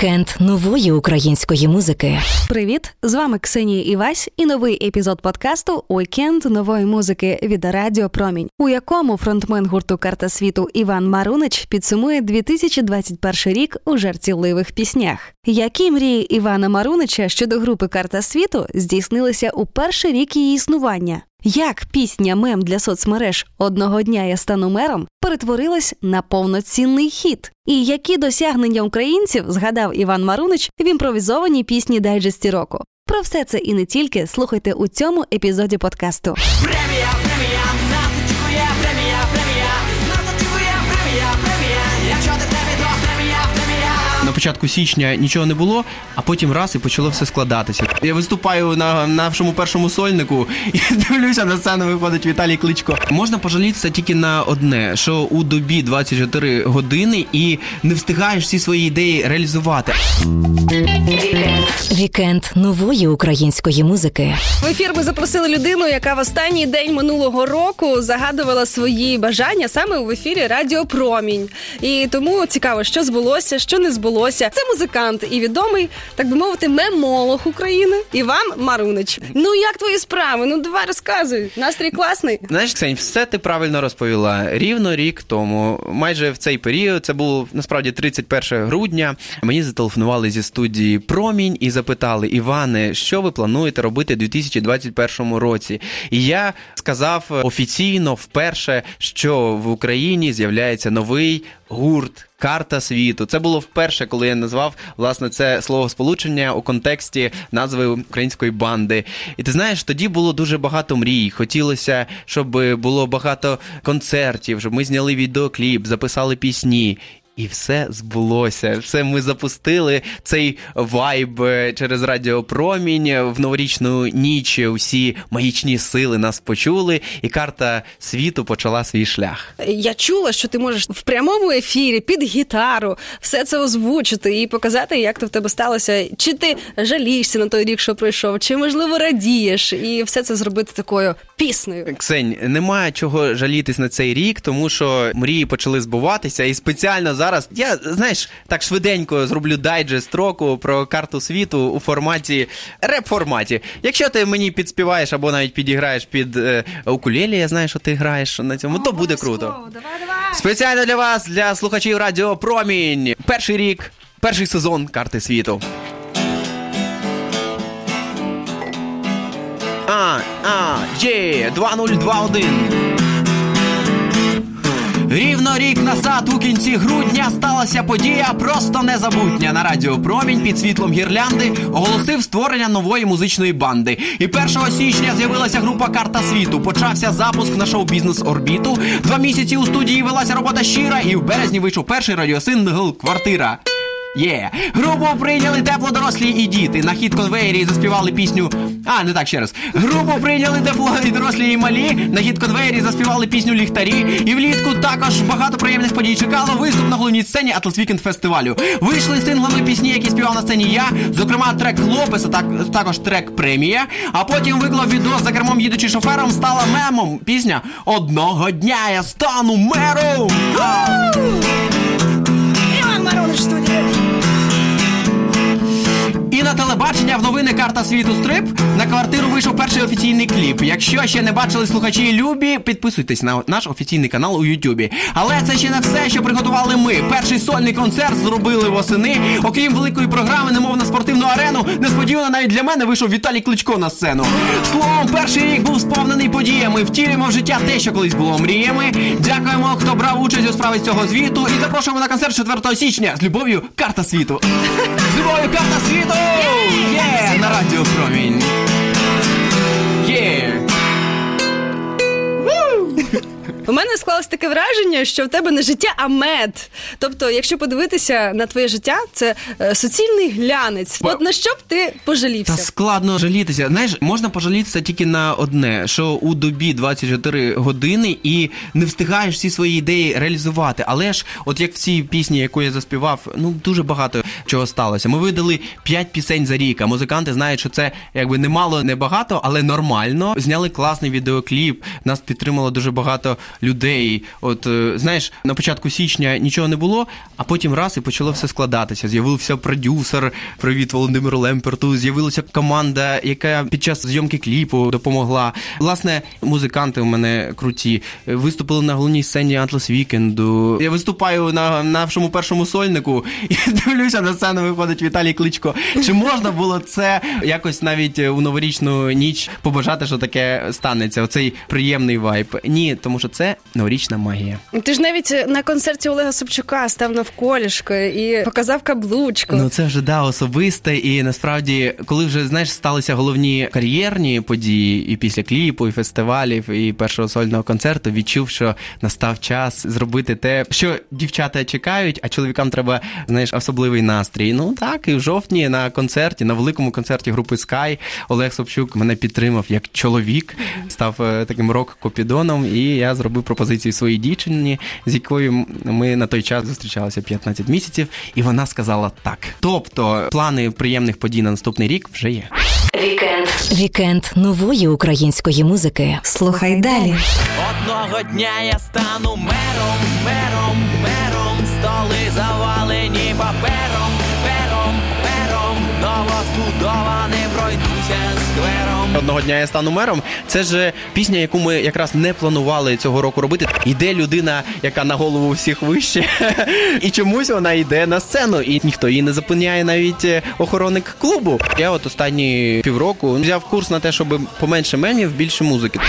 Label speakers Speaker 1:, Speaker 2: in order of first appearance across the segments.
Speaker 1: Вікенд нової української музики.
Speaker 2: Привіт! З вами Ксенія Івась і новий епізод подкасту Уікенд нової музики від Радіо Промінь, у якому фронтмен гурту Карта світу Іван Марунич підсумує 2021 рік у жартівливих піснях. Які мрії Івана Марунича щодо групи Карта світу здійснилися у перший рік її існування? Як пісня мем для соцмереж одного дня я стану мером перетворилась на повноцінний хіт? І які досягнення українців згадав Іван Марунич в імпровізованій пісні дайджесті року? Про все це і не тільки слухайте у цьому епізоді подкасту.
Speaker 3: Початку січня нічого не було, а потім раз і почало все складатися. Я виступаю на нашому першому сольнику і дивлюся на сцену. Виходить Віталій Кличко. Можна пожалітися тільки на одне: що у добі 24 години і не встигаєш всі свої ідеї реалізувати.
Speaker 1: Вікенд нової української музики.
Speaker 4: В ефір ми запросили людину, яка в останній день минулого року загадувала свої бажання саме в ефірі Радіо Промінь. І тому цікаво, що збулося, що не збулося. Це музикант і відомий, так би мовити, мемолог України Іван Марунич. Ну як твої справи? Ну давай розказуй. Настрій класний.
Speaker 3: Знаєш, Ксень, все ти правильно розповіла. Рівно рік тому, майже в цей період, це було насправді 31 грудня. Мені зателефонували зі студії Промінь і запитали: Іване, що ви плануєте робити у 2021 році? І я сказав офіційно вперше, що в Україні з'являється новий гурт. Карта світу. Це було вперше, коли я назвав власне це слово сполучення у контексті назви української банди. І ти знаєш, тоді було дуже багато мрій. Хотілося, щоб було багато концертів, щоб ми зняли відеокліп, записали пісні. І все збулося. Все ми запустили цей вайб е, через радіопромінь в новорічну ніч. Усі магічні сили нас почули, і карта світу почала свій шлях.
Speaker 4: Я чула, що ти можеш в прямому ефірі під гітару все це озвучити і показати, як то в тебе сталося. Чи ти жалієшся на той рік, що пройшов, чи можливо радієш, і все це зробити такою піснею.
Speaker 3: Ксень, немає чого жалітись на цей рік, тому що мрії почали збуватися, і спеціально зараз я знаєш так швиденько зроблю дайджест року про карту світу у форматі реп-форматі. Якщо ти мені підспіваєш або навіть підіграєш під е, укулелі, я знаю, що ти граєш на цьому, то буде круто.
Speaker 4: Давай, давай.
Speaker 3: Спеціально для вас, для слухачів Радіо Промінь. Перший рік, перший сезон карти світу. А, а, є, 2021. Рівно рік назад, у кінці грудня, сталася подія просто незабутня. На радіо Промінь під світлом гірлянди оголосив створення нової музичної банди. І 1 січня з'явилася група Карта світу. Почався запуск на шоу-бізнес орбіту. Два місяці у студії велася робота щира, і в березні вийшов перший радіосингл Квартира. Є групу прийняли тепло дорослі і діти. На хіт-конвеєрі заспівали пісню. А, не так ще раз. Групу прийняли тепло і дорослі і малі. На хіт-конвеєрі заспівали пісню ліхтарі. І влітку також багато приємних подій чекало. Виступ на головній сцені Atlas Weekend фестивалю. Вийшли синглами пісні, які співав на сцені я. Зокрема, трек Лопеса, так також трек премія. А потім виклав відео за кермом їдучи шофером, стала мемом. Пісня Одного дня я стану мером. На телебачення в новини Карта світу стрип на квартиру вийшов перший офіційний кліп. Якщо ще не бачили слухачі любі, підписуйтесь на наш офіційний канал у Ютубі. Але це ще не все, що приготували ми. Перший сольний концерт зробили восени. Окрім великої програми, немов на спортивну арену, несподівано навіть для мене вийшов Віталій Кличко на сцену. Словом, перший рік був сповнений подіями. Втілюємо в життя те, що колись було мріями. Дякуємо, хто брав участь у справі цього звіту. І запрошуємо на концерт 4 січня з любов'ю Карта світу. З Карта світу! Є! На радіо Промінь.
Speaker 4: У мене склалось таке враження, що в тебе не життя, а мед. Тобто, якщо подивитися на твоє життя, це е, суцільний глянець. От на що б ти пожалівся?
Speaker 3: Та складно жалітися. Знаєш, можна пожалітися тільки на одне, що у добі 24 години і не встигаєш всі свої ідеї реалізувати. Але ж, от як в цій пісні, яку я заспівав, ну дуже багато чого сталося. Ми видали 5 пісень за рік. А музиканти знають, що це якби не мало, не багато, але нормально. Зняли класний відеокліп. Нас підтримало дуже багато людей. От е, знаєш, на початку січня нічого не було, а потім раз і почало все складатися. З'явився продюсер. Привіт Володимиру Лемперту. З'явилася команда, яка під час зйомки кліпу допомогла. Власне, музиканти у мене круті. Виступили на головній сцені Атлас Вікенду. Я виступаю на нашому першому сольнику і дивлюся на сцену. Виходить Віталій Кличко. Чи можна було це якось навіть у новорічну ніч побажати, що таке станеться? Оцей приємний вайб? Ні, тому що це новорічна магія.
Speaker 4: Ти ж навіть на концерті Олега Собчука став навколішки і показав каблучку.
Speaker 3: Ну це вже да особисте, і насправді, коли вже знаєш, сталися головні кар'єрні події, і після кліпу, і фестивалів, і першого сольного концерту, відчув, що настав час зробити те, що дівчата чекають, а чоловікам треба знаєш особливий настрій. Ну так, і в жовтні на концерті, на великому концерті групи Sky Олег Собчук мене підтримав як чоловік, став е, таким рок-купідоном, і я зробив пропозицію своїй дівчині, з якою ми на той час зустрічалися 15 місяців, і вона сказала так. Тобто, плани приємних подій на наступний рік вже є.
Speaker 1: Вікенд. Вікенд нової української музики.
Speaker 2: Слухай далі.
Speaker 5: Одного дня я стану мером, мером, мером, столи завалені папером, пером, пером, новозбудованим пройдуся сквером.
Speaker 3: Одного дня я стану мером. Це ж пісня, яку ми якраз не планували цього року робити. Іде людина, яка на голову всіх вище, і чомусь вона йде на сцену, і ніхто її не зупиняє, навіть е, охоронник клубу. Я от останні півроку взяв курс на те, щоб поменше мемів, більше музики.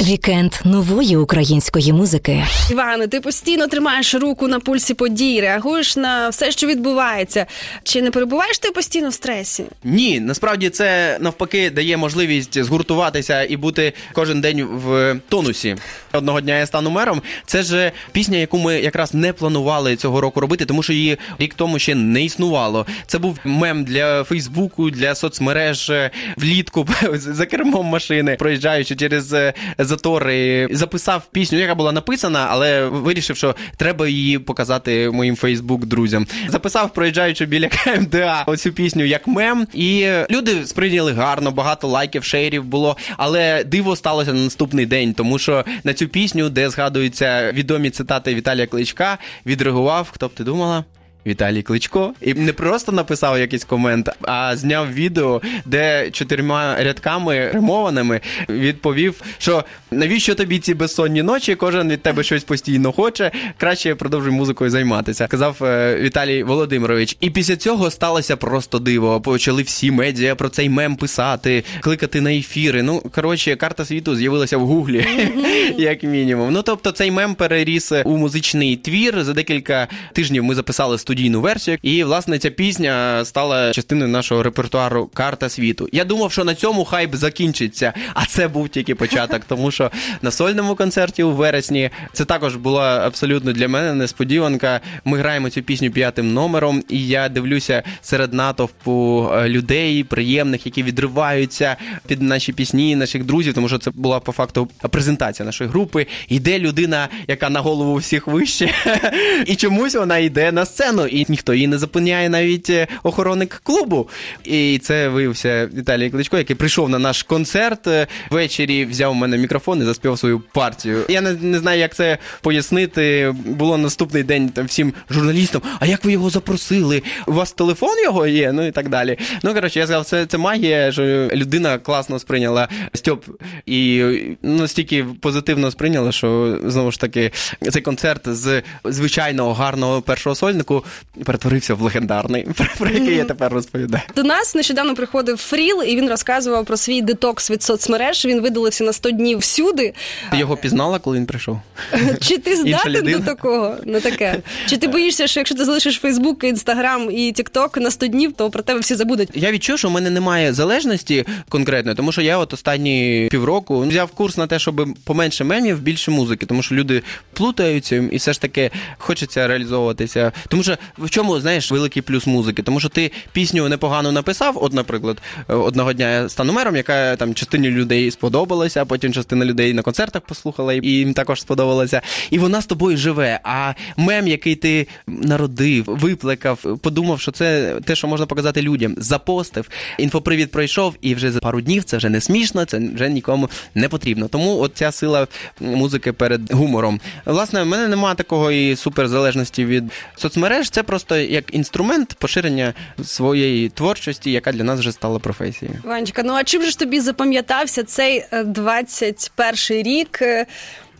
Speaker 1: Вікенд нової української музики.
Speaker 4: Іване, ти постійно тримаєш руку на пульсі подій, реагуєш на все, що відбувається. Чи не перебуваєш ти постійно в стресі?
Speaker 3: Ні, насправді це навпаки дає можливість згуртуватися і бути кожен день в тонусі. Одного дня я стану мером. Це ж пісня, яку ми якраз не планували цього року робити, тому що її рік тому ще не існувало. Це був мем для Фейсбуку, для соцмереж е, влітку за кермом машини, проїжджаючи через е, затори. Записав пісню, яка була написана, але вирішив, що треба її показати моїм Фейсбук друзям. Записав, проїжджаючи біля КМДА, оцю пісню як мем, і люди сприйняли гарно, багато лайків, шейрів було. Але диво сталося на наступний день, тому що на цю пісню, де згадуються відомі цитати Віталія Кличка, відреагував, хто б ти думала? Віталій Кличко і не просто написав якийсь комент, а зняв відео, де чотирма рядками римованими відповів, що навіщо тобі ці безсонні ночі? Кожен від тебе щось постійно хоче. Краще продовжуй музикою займатися. Казав е, Віталій Володимирович. І після цього сталося просто диво. Почали всі медіа про цей мем писати, кликати на ефіри. Ну коротше, карта світу з'явилася в гуглі, як мінімум. Ну тобто, цей мем переріс у музичний твір. За декілька тижнів ми записали студійну версію, і власне ця пісня стала частиною нашого репертуару Карта світу. Я думав, що на цьому хайп закінчиться, а це був тільки початок, тому що на сольному концерті у вересні це також була абсолютно для мене несподіванка. Ми граємо цю пісню п'ятим номером, і я дивлюся серед натовпу е, людей приємних, які відриваються під наші пісні, наших друзів, тому що це була по факту презентація нашої групи. Йде людина, яка на голову всіх вище, і чомусь вона йде на сцену, і ніхто її не зупиняє, навіть е, охоронник клубу. І це виявився Віталій Кличко, який прийшов на наш концерт е, ввечері, взяв у мене мікрофон і заспівав свою партію. Я не, не знаю, як це пояснити. Було наступний день там всім журналістам. А як ви його запросили? У вас телефон його є? Ну і так далі. Ну коротше, я сказав, це, це магія, що людина класно сприйняла Стьоп і ну, настільки позитивно сприйняла, що знову ж таки цей концерт з звичайного гарного першого сольнику перетворився в легендарний, про- про який я тепер розповідаю.
Speaker 4: До нас нещодавно приходив Фріл, і він розказував про свій детокс від соцмереж. Він видалився на 100 днів всюди.
Speaker 3: Ти його пізнала, коли він прийшов?
Speaker 4: Чи ти здатен до такого? На таке? Чи ти боїшся, що якщо ти залишиш Фейсбук, Інстаграм і Тікток на 100 днів, то про тебе всі забудуть?
Speaker 3: Я відчув, що в мене немає залежності конкретної, тому що я от останні півроку взяв курс на те, щоб поменше мемів, більше музики, тому що люди плутаються і все ж таки хочеться реалізовуватися. Тому що в чому знаєш великий плюс музики? Тому що ти пісню непогано написав. От, наприклад, е, одного дня я стану мером, яка там частині людей сподобалася, а потім частина людей на концертах послухала і їм також сподобалася. І вона з тобою живе. А мем, який ти народив, виплекав, подумав, що це те, що можна показати людям, запостив, інфопривід пройшов, і вже за пару днів це вже не смішно, це вже нікому не потрібно. Тому от ця сила музики перед гумором. Власне, в мене немає такого і суперзалежності від соцмереж. Це просто як інструмент поширення своєї творчості, яка для нас вже стала професією.
Speaker 4: Ванечка, ну а чим же ж тобі запам'ятався цей е, 21 рік? Е,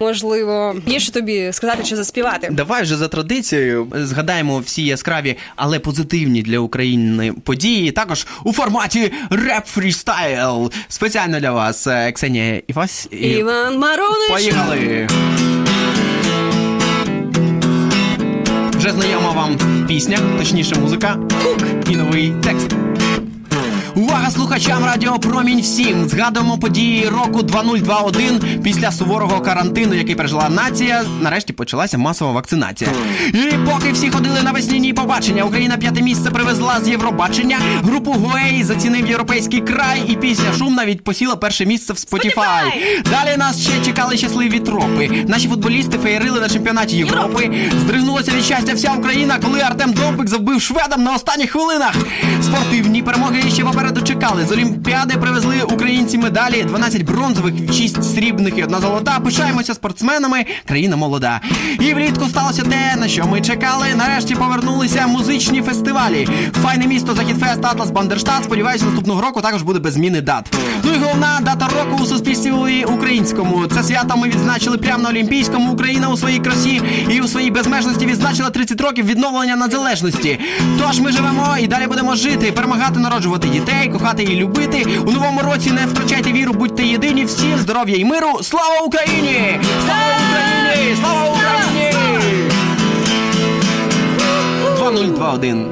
Speaker 4: Можливо, є що тобі сказати чи заспівати?
Speaker 3: Давай вже за традицією згадаємо всі яскраві, але позитивні для України події. Також у форматі реп фрістайл. Спеціально для вас е, Ксенія Івась. І...
Speaker 4: Іван Маронич!
Speaker 3: Поїхали! Вже знайома вам пісня, точніше музика, хук і новий текст. Увага слухачам Радіо Промінь всім! Згадуємо події року 2021 після суворого карантину, який пережила нація. Нарешті почалася масова вакцинація. І поки всі ходили на весняні побачення, Україна п'яте місце привезла з Євробачення. Групу Гуей зацінив європейський край, і пісня шум навіть посіла перше місце в Spotify. Далі нас ще чекали щасливі тропи. Наші футболісти феєрили на чемпіонаті Європи. Здригнулася від щастя вся Україна, коли Артем Довбик завбив шведам на останніх хвилинах. Спортивні перемоги ще попереду чекали. З Олімпіади привезли українці медалі: 12 бронзових, 6 срібних і одна золота. Пишаємося спортсменами. Країна молода. І влітку сталося те, на що ми чекали. Нарешті повернулися музичні фестивалі. Файне місто Західфест, Атлас Бандерштат. Сподіваюся, наступного року також буде без зміни дат. Ну і головна дата року у суспільстві українському. Це свято ми відзначили прямо на Олімпійському. Україна у своїй красі і у своїй безмежності відзначила 30 років відновлення незалежності. Тож ми живемо і далі будемо жити, перемагати, народжувати дітей, кохати і любити. У новому році не втрачайте віру, будьте єдині. Всім здоров'я і миру. Слава Україні! Слава Україні! Слава Україні! 2021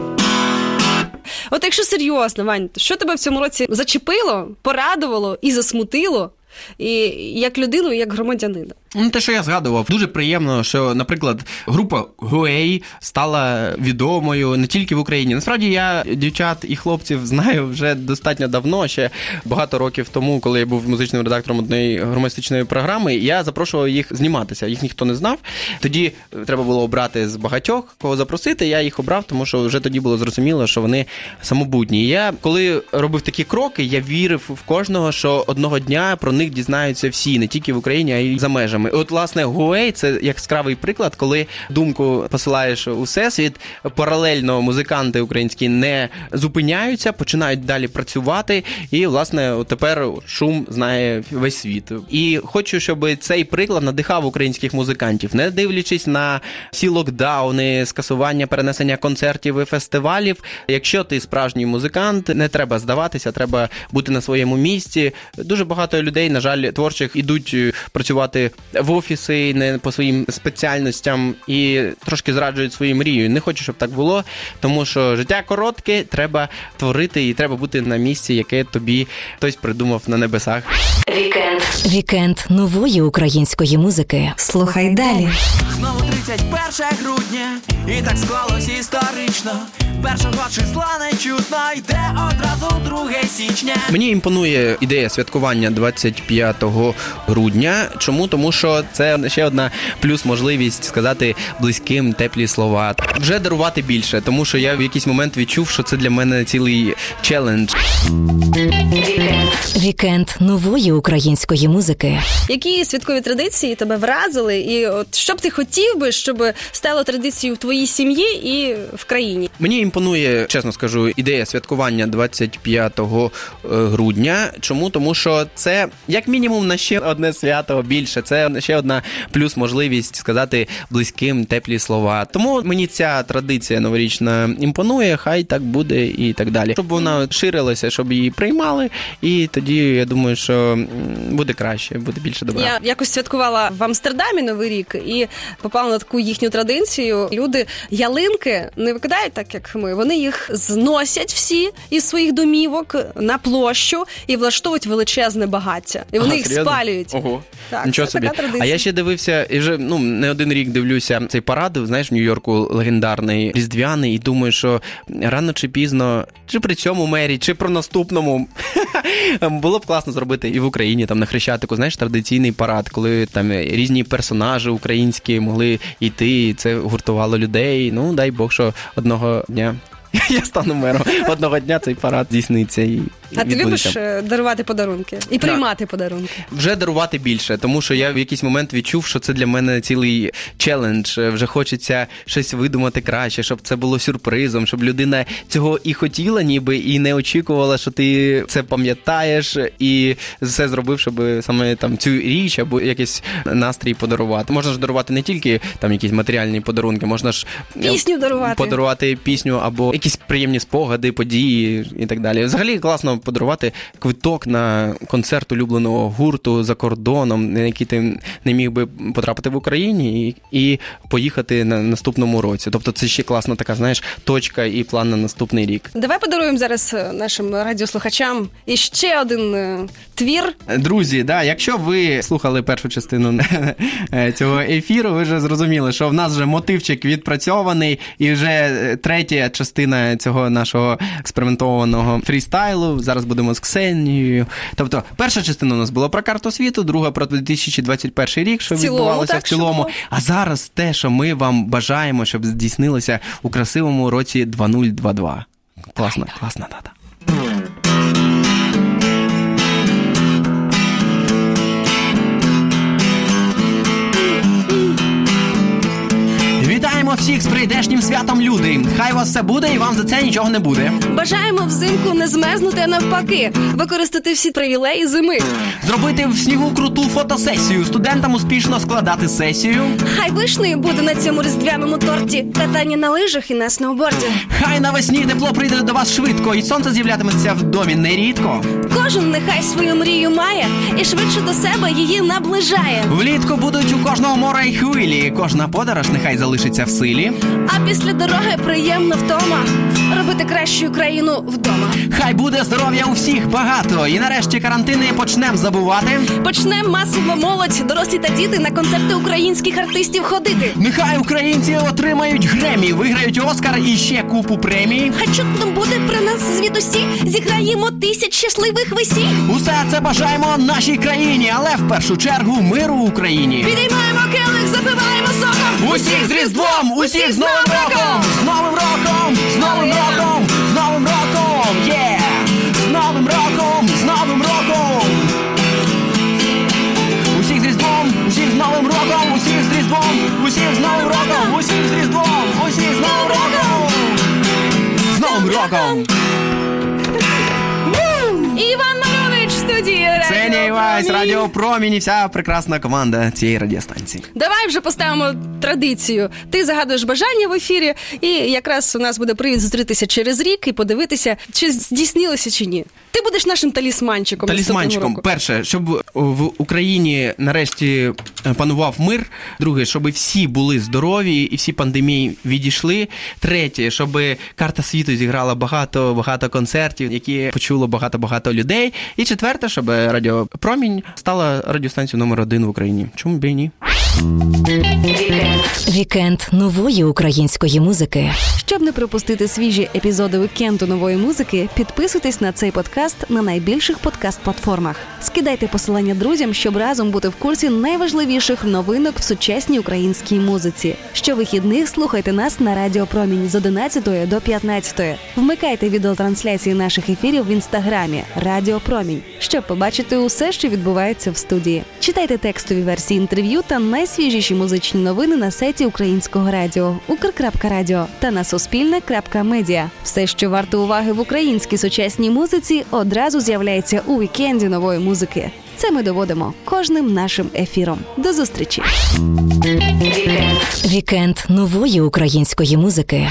Speaker 4: От якщо серйозно, Вань, що тебе в цьому році зачепило, порадувало і засмутило? І як людину, і як громадянина?
Speaker 3: Ну, те, що я згадував, дуже приємно, що, наприклад, група Гуей стала відомою не тільки в Україні. Насправді я дівчат і хлопців знаю вже достатньо давно, ще багато років тому, коли я був музичним редактором однієї громадистичної програми, я запрошував їх зніматися. Їх ніхто не знав. Тоді треба було обрати з багатьох, кого запросити. Я їх обрав, тому що вже тоді було зрозуміло, що вони самобутні. Я коли робив такі кроки, я вірив в кожного, що одного дня про них дізнаються всі, не тільки в Україні, а й за межами. От, власне, Гуей це яскравий приклад, коли думку посилаєш у всесвіт, паралельно музиканти українські не зупиняються, починають далі працювати. І, власне, тепер шум знає весь світ. І хочу, щоб цей приклад надихав українських музикантів, не дивлячись на всі локдауни, скасування перенесення концертів і фестивалів. Якщо ти справжній музикант, не треба здаватися, треба бути на своєму місці. Дуже багато людей, на жаль, творчих ідуть е, працювати в офіси не по своїм спеціальностям і трошки зраджують свою мрію. Не хочу, щоб так було, тому що життя коротке, треба творити і треба бути на місці, яке тобі хтось придумав на небесах.
Speaker 1: Вікенд. Вікенд нової української музики.
Speaker 2: Слухай далі.
Speaker 5: Знову 31 грудня, і так склалось історично. Першого числа не чутно, йде одразу 2 січня.
Speaker 3: Мені імпонує ідея святкування 25 грудня. Чому? Тому що це ще одна плюс можливість сказати близьким теплі слова. Вже дарувати більше, тому що я в якийсь момент відчув, що це для мене цілий челендж.
Speaker 1: Вікенд нової української музики.
Speaker 4: Які святкові традиції тебе вразили? І от що б ти хотів би, щоб стало традицією в твоїй сім'ї і в країні?
Speaker 3: Мені імпонує, чесно скажу, ідея святкування 25 грудня. Чому? Тому що це як мінімум на ще одне свято більше. Це ще одна плюс можливість сказати близьким теплі слова. Тому мені ця традиція новорічна імпонує. Хай так буде і так далі. Щоб вона ширилася, щоб її приймали, і тоді я думаю, що буде краще, буде більше добра.
Speaker 4: Я якось святкувала в Амстердамі Новий рік, і попала на таку їхню традицію. Люди ялинки не викидають так, як ми. Вони їх зносять всі із своїх домівок на площу і влаштовують величезне багаття. І вони
Speaker 3: Ага,
Speaker 4: їх
Speaker 3: серйозно?
Speaker 4: спалюють.
Speaker 3: Ого.
Speaker 4: Так,
Speaker 3: Нічого
Speaker 4: це
Speaker 3: собі.
Speaker 4: така традиція.
Speaker 3: А я ще дивився, і вже ну не один рік дивлюся цей парад, знаєш, в Нью-Йорку легендарний різдвяний, і думаю, що рано чи пізно, чи при цьому мері, чи про наступному було б класно зробити і в Україні там на Хрещатику, знаєш, традиційний парад, коли там різні персонажі українські могли йти, і це гуртувало людей. Ну дай Бог, що одного дня. Я стану мером. Одного дня цей парад здійсниться і
Speaker 4: А ти любиш е, дарувати подарунки і приймати подарунки?
Speaker 3: вже дарувати більше, тому що я в якийсь момент відчув, що це для мене цілий челендж. Вже хочеться щось видумати краще, щоб це було сюрпризом, щоб людина цього і хотіла, ніби і не очікувала, що ти це пам'ятаєш, і все зробив, щоб саме там цю річ або якийсь настрій подарувати. Можна ж дарувати не тільки там якісь матеріальні подарунки, можна ж е,
Speaker 4: Пісню дарувати.
Speaker 3: подарувати пісню або якісь приємні спогади, події і так далі. Взагалі класно подарувати квиток на концерт улюбленого гурту за кордоном, на який ти не міг би потрапити в Україні, і, і поїхати на наступному році. Тобто це ще класна така, знаєш, точка і план на наступний рік.
Speaker 4: Давай подаруємо зараз е, нашим радіослухачам іще один е, твір.
Speaker 3: Друзі, да, якщо ви слухали першу частину е, цього ефіру, ви вже зрозуміли, що в нас вже мотивчик відпрацьований, і вже третя частина цього нашого експериментованого фрістайлу. Зараз будемо з Ксенією. Тобто, перша частина у нас була про карту світу, друга про 2021 рік, що
Speaker 4: В цілому,
Speaker 3: відбувалося
Speaker 4: так,
Speaker 3: в цілому.
Speaker 4: що.
Speaker 3: А зараз те, що ми вам бажаємо, щоб здійснилося у красивому році 2022. Класна, класна дата. Всіх з прийдешнім святом, люди! Хай вас все буде і вам за це нічого не буде.
Speaker 4: Бажаємо взимку не змерзнути, а навпаки, використати всі привілеї зими.
Speaker 3: Зробити в снігу круту фотосесію, студентам успішно складати сесію.
Speaker 4: Хай вишнею буде на цьому різдвяному торті катання на лижах і на сноуборді.
Speaker 3: Хай навесні тепло прийде до вас швидко, і сонце з'являтиметься в домі нерідко.
Speaker 4: Кожен нехай свою мрію має і швидше до себе її наближає.
Speaker 3: Влітку будуть у кожного мора й хвилі. Кожна подорож нехай залишиться в силі.
Speaker 4: А після дороги приємно вдома робити кращу країну вдома.
Speaker 3: Хай буде здоров'я у всіх багато. І нарешті карантини почнем забувати.
Speaker 4: Почнемо масово молодь, дорослі та діти на концерти українських артистів ходити.
Speaker 3: Нехай українці отримають гремі, виграють Оскар і ще купу премій.
Speaker 4: Хай чутно буде про нас звідусі, зіграємо тисяч щасливих весіль.
Speaker 3: Усе це бажаємо нашій країні, але в першу чергу миру Україні.
Speaker 4: Підіймаємо келих, запиваємо соком.
Speaker 3: Усіх з Різдвом, усіх з Новим роком! З Новим роком! З Новим роком! З Новим роком! Є! З Новим роком! З Новим роком! Усіх з Різдвом! Усіх з Новим роком! Усіх з Різдвом! Усіх з Новим роком! Усіх з Різдвом! Усіх з Новим роком! З Новим роком! Це
Speaker 4: Радіо
Speaker 3: не Вайс,
Speaker 4: Промінь.
Speaker 3: І вся прекрасна команда цієї радіостанції.
Speaker 4: Давай вже поставимо традицію. Ти загадуєш бажання в ефірі, і якраз у нас буде привід зустрітися через рік і подивитися, чи здійснилося чи ні. Ти будеш нашим талісманчиком.
Speaker 3: Талісманчиком, перше, щоб в Україні нарешті е, панував мир. Друге, щоб всі були здорові і всі пандемії відійшли. Третє, щоб карта світу зіграла багато багато концертів, які почуло багато багато людей. І четверте, щоб Радіо Промінь стала радіостанцією номер один в Україні. Чому б і ні?
Speaker 1: Вікенд нової української музики.
Speaker 2: Щоб не пропустити свіжі епізоди вікенду нової музики, підписуйтесь на цей подкаст на найбільших подкаст-платформах. Скидайте посилання друзям, щоб разом бути в курсі найважливіших новинок в сучасній українській музиці. Щовихідних слухайте нас на Радіо Промінь з 11 до 15. Вмикайте відеотрансляції наших ефірів в інстаграмі Радіо Промінь, щоб побачити усе, що відбувається в студії. Читайте текстові версії інтерв'ю та найсвіжіші музичні новини на сайті Українського радіо Укр.Радіо та на Суспільне.Медіа. Все, що варто уваги в українській сучасній музиці, одразу з'являється у вікенді нової музики. Це ми доводимо кожним нашим ефіром. До зустрічі!
Speaker 1: Вікенд нової української музики.